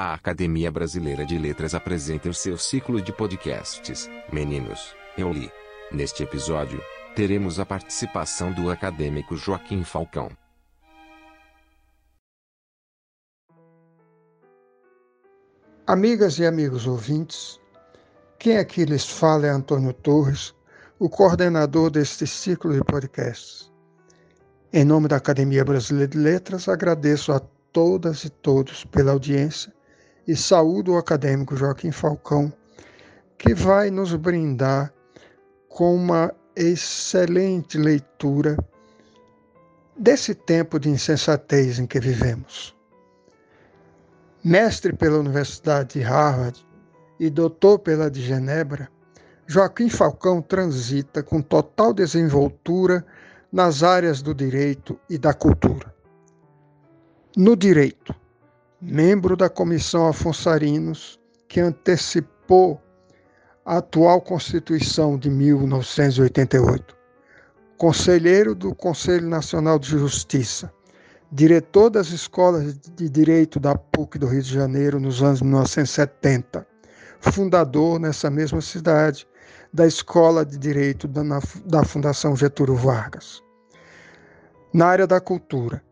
A Academia Brasileira de Letras apresenta o seu ciclo de podcasts, Meninos, eu li. Neste episódio, teremos a participação do acadêmico Joaquim Falcão. Amigas e amigos ouvintes, quem aqui lhes fala é Antônio Torres, o coordenador deste ciclo de podcasts. Em nome da Academia Brasileira de Letras, agradeço a todas e todos pela audiência e saúdo o acadêmico Joaquim Falcão, que vai nos brindar com uma excelente leitura desse tempo de insensatez em que vivemos. Mestre pela Universidade de Harvard e doutor pela de Genebra, Joaquim Falcão transita com total desenvoltura nas áreas do direito e da cultura. No direito, membro da Comissão Afonsarinos, que antecipou a atual Constituição de 1988, conselheiro do Conselho Nacional de Justiça, diretor das escolas de direito da PUC do Rio de Janeiro nos anos 1970, fundador nessa mesma cidade da Escola de Direito da Fundação Getúlio Vargas. Na área da cultura,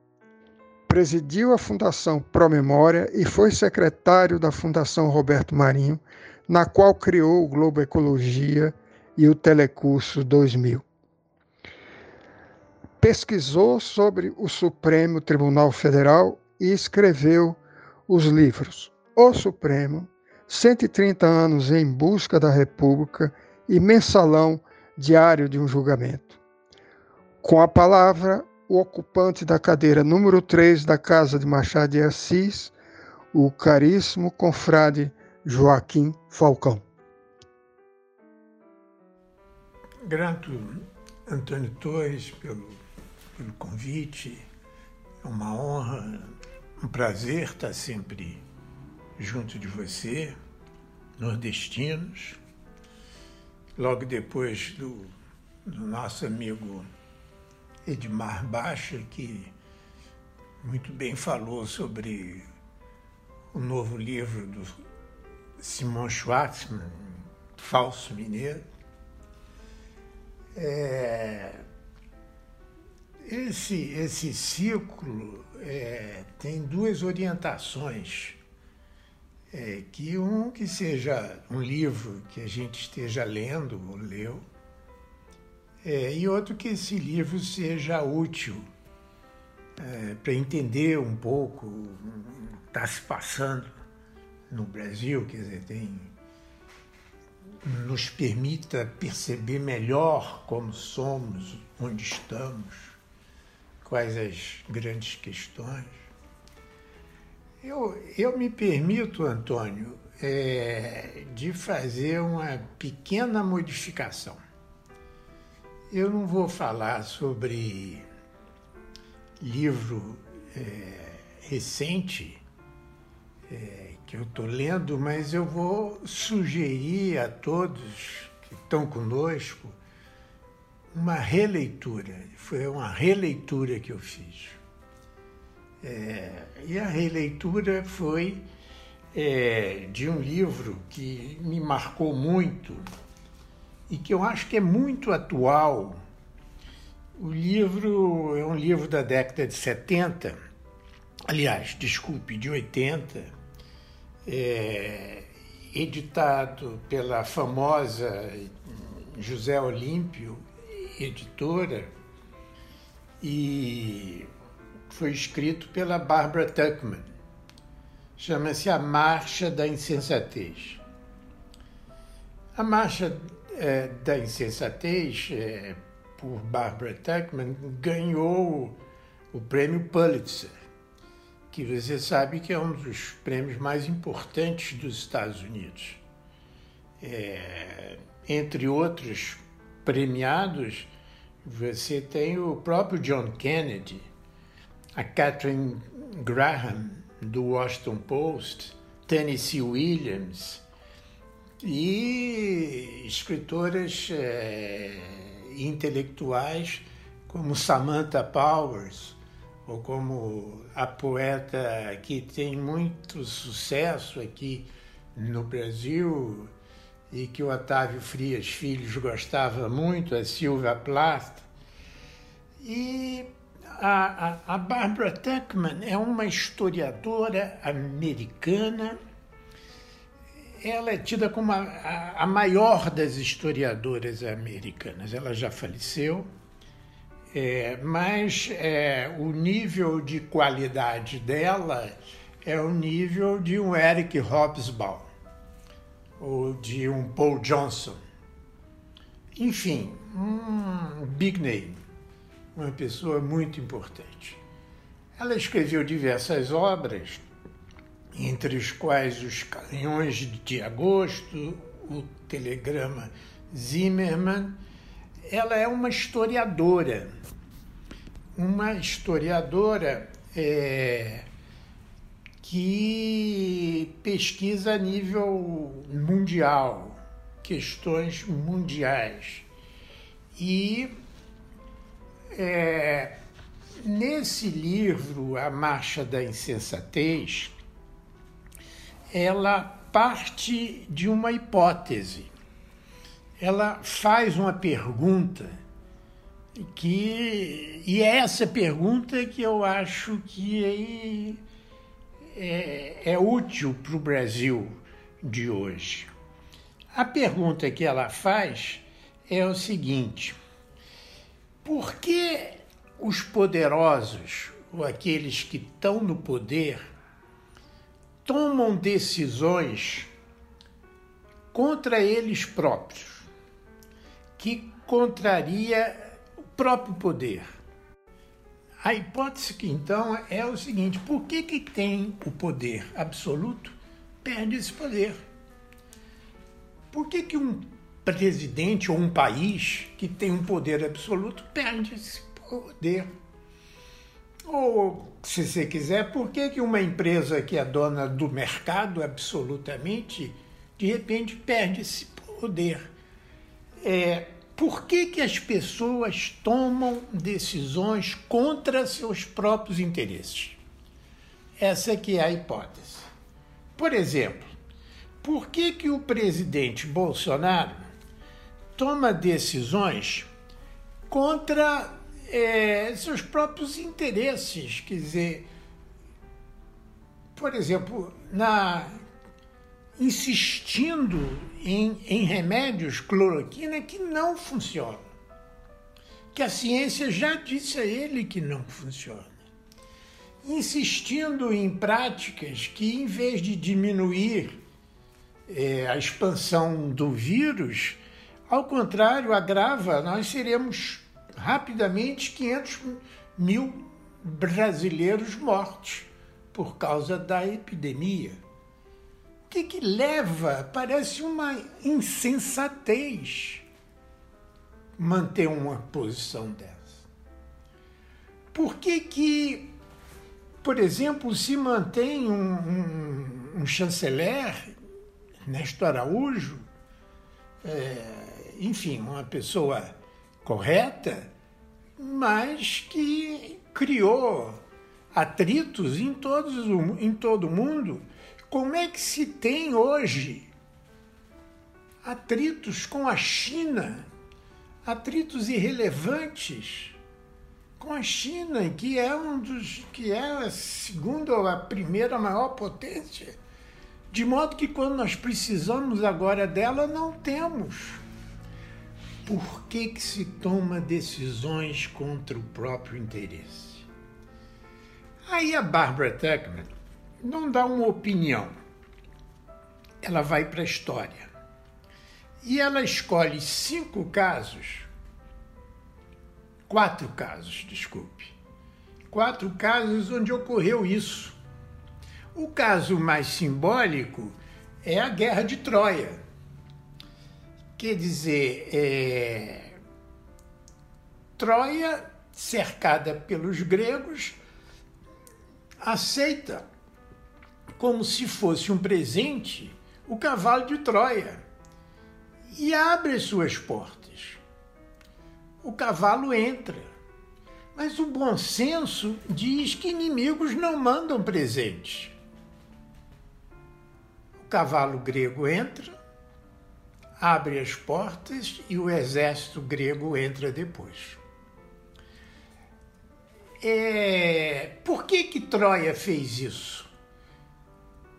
presidiu a Fundação Promemória e foi secretário da Fundação Roberto Marinho, na qual criou o Globo Ecologia e o Telecurso 2000. Pesquisou sobre o Supremo Tribunal Federal e escreveu os livros O Supremo, 130 anos em busca da República e Mensalão Diário de um Julgamento. Com a palavra, o ocupante da cadeira número 3 da Casa de Machado de Assis, o caríssimo confrade Joaquim Falcão. Grato, Antônio Torres, pelo, pelo convite. É uma honra, um prazer estar sempre junto de você, nordestinos. Logo depois do, do nosso amigo Edmar Baixa, que muito bem falou sobre o novo livro do Simon Schwartzman, Falso Mineiro. É, esse, esse ciclo é, tem duas orientações. É, que um que seja um livro que a gente esteja lendo ou leu, é, e outro que esse livro seja útil é, para entender um pouco o que está se passando no Brasil, quer dizer, tem, nos permita perceber melhor como somos, onde estamos, quais as grandes questões. Eu, eu me permito, Antônio, é, de fazer uma pequena modificação. Eu não vou falar sobre livro é, recente é, que eu estou lendo, mas eu vou sugerir a todos que estão conosco uma releitura. Foi uma releitura que eu fiz. É, e a releitura foi é, de um livro que me marcou muito e que eu acho que é muito atual. O livro é um livro da década de 70, aliás, desculpe, de 80, é, editado pela famosa José Olímpio, editora, e foi escrito pela Barbara Tuckman. Chama-se A Marcha da Insensatez. A Marcha é, da Insensatez, é, por Barbara Tuckman, ganhou o prêmio Pulitzer, que você sabe que é um dos prêmios mais importantes dos Estados Unidos. É, entre outros premiados, você tem o próprio John Kennedy, a Catherine Graham, do Washington Post, Tennessee Williams, e escritoras é, intelectuais como Samantha Powers ou como a poeta que tem muito sucesso aqui no Brasil e que o Otávio Frias Filhos gostava muito, a Silvia Plath. E a, a, a Barbara Tuckman é uma historiadora americana. Ela é tida como a, a, a maior das historiadoras americanas. Ela já faleceu, é, mas é, o nível de qualidade dela é o nível de um Eric Hobsbawm ou de um Paul Johnson. Enfim, um big name uma pessoa muito importante. Ela escreveu diversas obras, entre as quais Os Canhões de Agosto, o Telegrama Zimmermann. Ela é uma historiadora, uma historiadora é, que pesquisa a nível mundial, questões mundiais. E é, nesse livro, A Marcha da Insensatez, ela parte de uma hipótese. Ela faz uma pergunta que e é essa pergunta que eu acho que é, é, útil para o Brasil de hoje. A pergunta que ela faz é o seguinte: por que os poderosos, ou aqueles que estão no poder, tomam decisões contra eles próprios, que contraria o próprio poder? A hipótese que então é o seguinte: por que, que tem o poder absoluto perde esse poder? Por que, que um presidente ou um país que tem um poder absoluto perde esse poder. Ou, se você quiser, por que, que uma empresa que é dona do mercado absolutamente, de repente perde esse poder? É, por que, que as pessoas tomam decisões contra seus próprios interesses? Essa que é a hipótese. Por exemplo, por que, que o presidente Bolsonaro toma decisões contra é, seus próprios interesses. Quer dizer, por exemplo, na insistindo em, em remédios cloroquina que não funcionam, que a ciência já disse a ele que não funciona, insistindo em práticas que, em vez de diminuir é, a expansão do vírus, ao contrário, agrava, nós seremos rapidamente 500 mil brasileiros mortos por causa da epidemia. O que, que leva? Parece uma insensatez manter uma posição dessa. Por que, que por exemplo, se mantém um, um, um chanceler, Néstor Araújo, é, enfim, uma pessoa correta, mas que criou atritos em, todos, em todo o mundo. Como é que se tem hoje atritos com a China, atritos irrelevantes com a China, que é um dos que é a segunda ou a primeira maior potência, de modo que quando nós precisamos agora dela não temos por que, que se toma decisões contra o próprio interesse? Aí a Barbara Tuckman não dá uma opinião, ela vai para a história. E ela escolhe cinco casos, quatro casos, desculpe, quatro casos onde ocorreu isso. O caso mais simbólico é a Guerra de Troia Quer dizer, é, Troia, cercada pelos gregos, aceita como se fosse um presente o cavalo de Troia e abre suas portas. O cavalo entra. Mas o bom senso diz que inimigos não mandam presentes. O cavalo grego entra, abre as portas e o exército grego entra depois. É... Por que que Troia fez isso?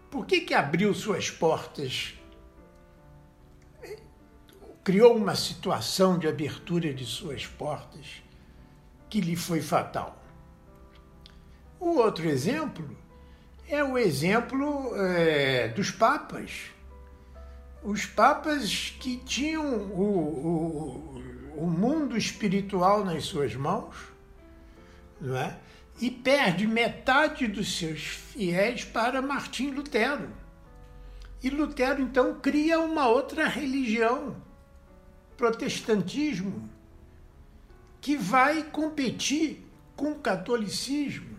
Por que que abriu suas portas? Criou uma situação de abertura de suas portas que lhe foi fatal. O outro exemplo é o exemplo é, dos papas. Os papas que tinham o, o, o mundo espiritual nas suas mãos, não é? e perde metade dos seus fiéis para Martim Lutero. E Lutero então cria uma outra religião, protestantismo, que vai competir com o catolicismo.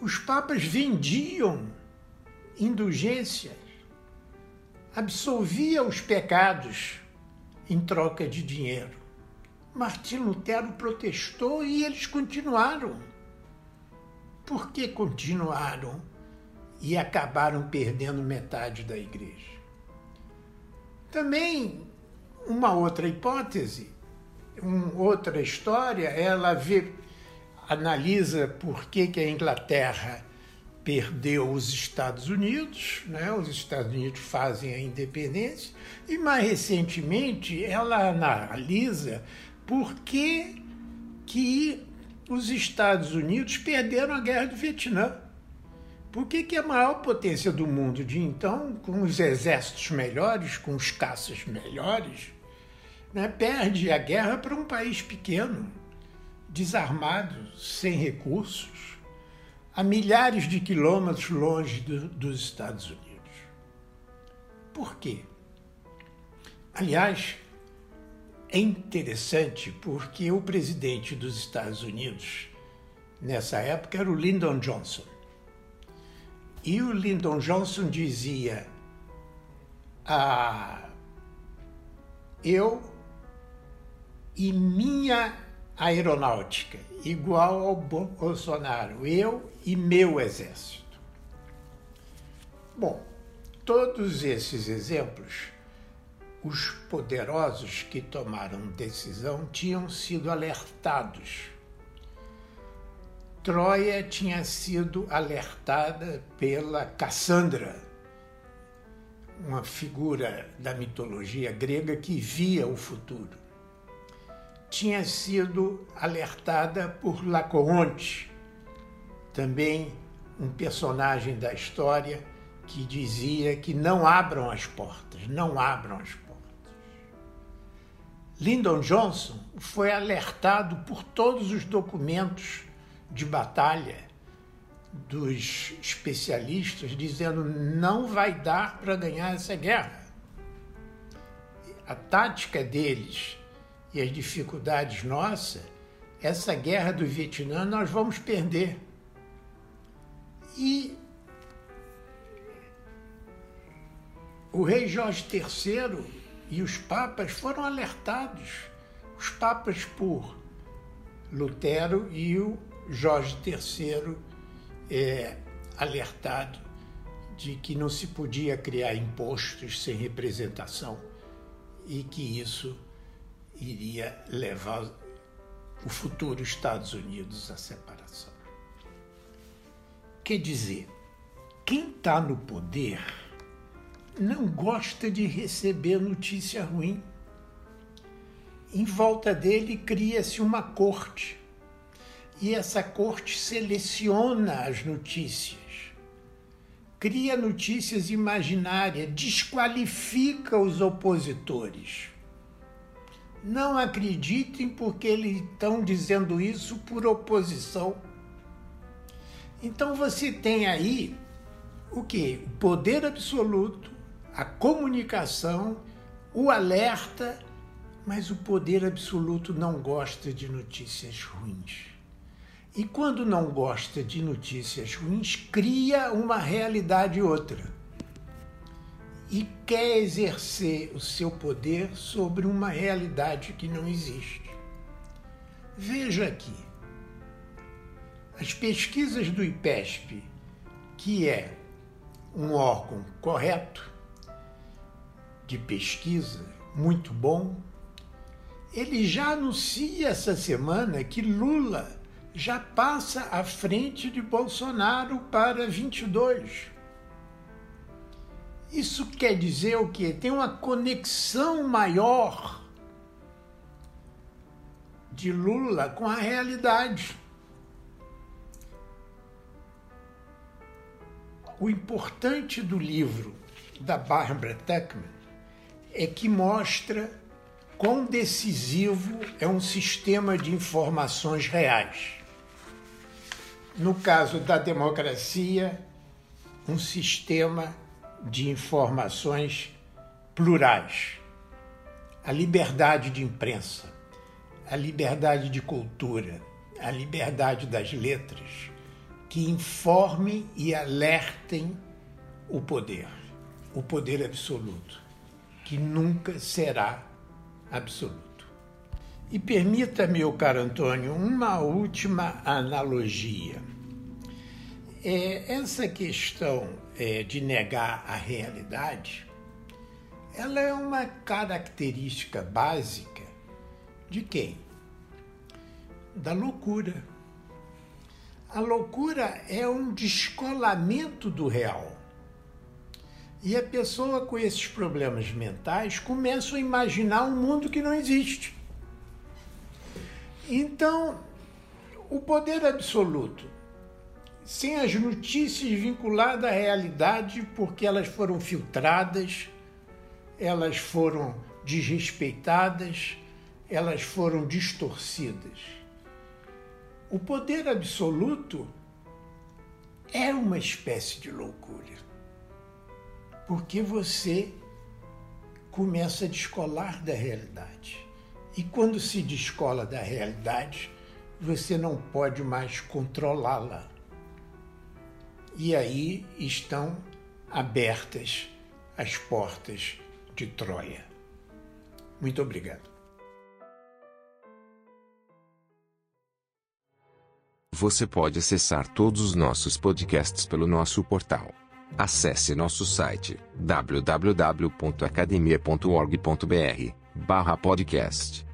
Os papas vendiam indulgências, absolviam os pecados em troca de dinheiro. Martim Lutero protestou e eles continuaram. Por que continuaram e acabaram perdendo metade da igreja? Também uma outra hipótese, uma outra história, ela vê, analisa por que, que a Inglaterra perdeu os Estados Unidos, né? os Estados Unidos fazem a independência, e mais recentemente ela analisa por que, que os Estados Unidos perderam a guerra do Vietnã. Por que, que a maior potência do mundo de então, com os exércitos melhores, com os caças melhores, né, perde a guerra para um país pequeno, desarmado, sem recursos, a milhares de quilômetros longe do, dos Estados Unidos? Por quê? Aliás, é interessante porque o presidente dos Estados Unidos, nessa época, era o Lyndon Johnson. E o Lyndon Johnson dizia: ah, Eu e minha aeronáutica, igual ao Bolsonaro, eu e meu exército. Bom, todos esses exemplos os poderosos que tomaram decisão tinham sido alertados. Troia tinha sido alertada pela Cassandra, uma figura da mitologia grega que via o futuro. Tinha sido alertada por Lacoonte, também um personagem da história que dizia que não abram as portas, não abram as portas. Lyndon Johnson foi alertado por todos os documentos de batalha dos especialistas, dizendo não vai dar para ganhar essa guerra. A tática deles e as dificuldades nossas, essa guerra do Vietnã nós vamos perder. E o rei Jorge III e os papas foram alertados. Os papas por Lutero e o Jorge III é, alertado de que não se podia criar impostos sem representação e que isso iria levar o futuro Estados Unidos à separação. Quer dizer, quem está no poder não gosta de receber notícia ruim. Em volta dele cria-se uma corte. E essa corte seleciona as notícias, cria notícias imaginárias, desqualifica os opositores. Não acreditem porque eles estão dizendo isso por oposição. Então você tem aí o que? O poder absoluto a comunicação, o alerta, mas o poder absoluto não gosta de notícias ruins. E quando não gosta de notícias ruins, cria uma realidade outra. E quer exercer o seu poder sobre uma realidade que não existe. Veja aqui. As pesquisas do IPESP, que é um órgão correto de pesquisa, muito bom, ele já anuncia essa semana que Lula já passa à frente de Bolsonaro para 22. Isso quer dizer o quê? Tem uma conexão maior de Lula com a realidade. O importante do livro da Barbara Tuckman é que mostra quão decisivo é um sistema de informações reais. No caso da democracia, um sistema de informações plurais. A liberdade de imprensa, a liberdade de cultura, a liberdade das letras, que informem e alertem o poder, o poder absoluto, que nunca será absoluto. E permita, meu caro Antônio, uma última analogia. É, essa questão é, de negar a realidade, ela é uma característica básica de quem? Da loucura. A loucura é um descolamento do real. E a pessoa com esses problemas mentais começa a imaginar um mundo que não existe. Então, o poder absoluto, sem as notícias vinculadas à realidade, porque elas foram filtradas, elas foram desrespeitadas, elas foram distorcidas. O poder absoluto é uma espécie de loucura porque você começa a descolar da realidade. E quando se descola da realidade, você não pode mais controlá-la. E aí estão abertas as portas de Troia. Muito obrigado. Você pode acessar todos os nossos podcasts pelo nosso portal Acesse nosso site www.academia.org.br/podcast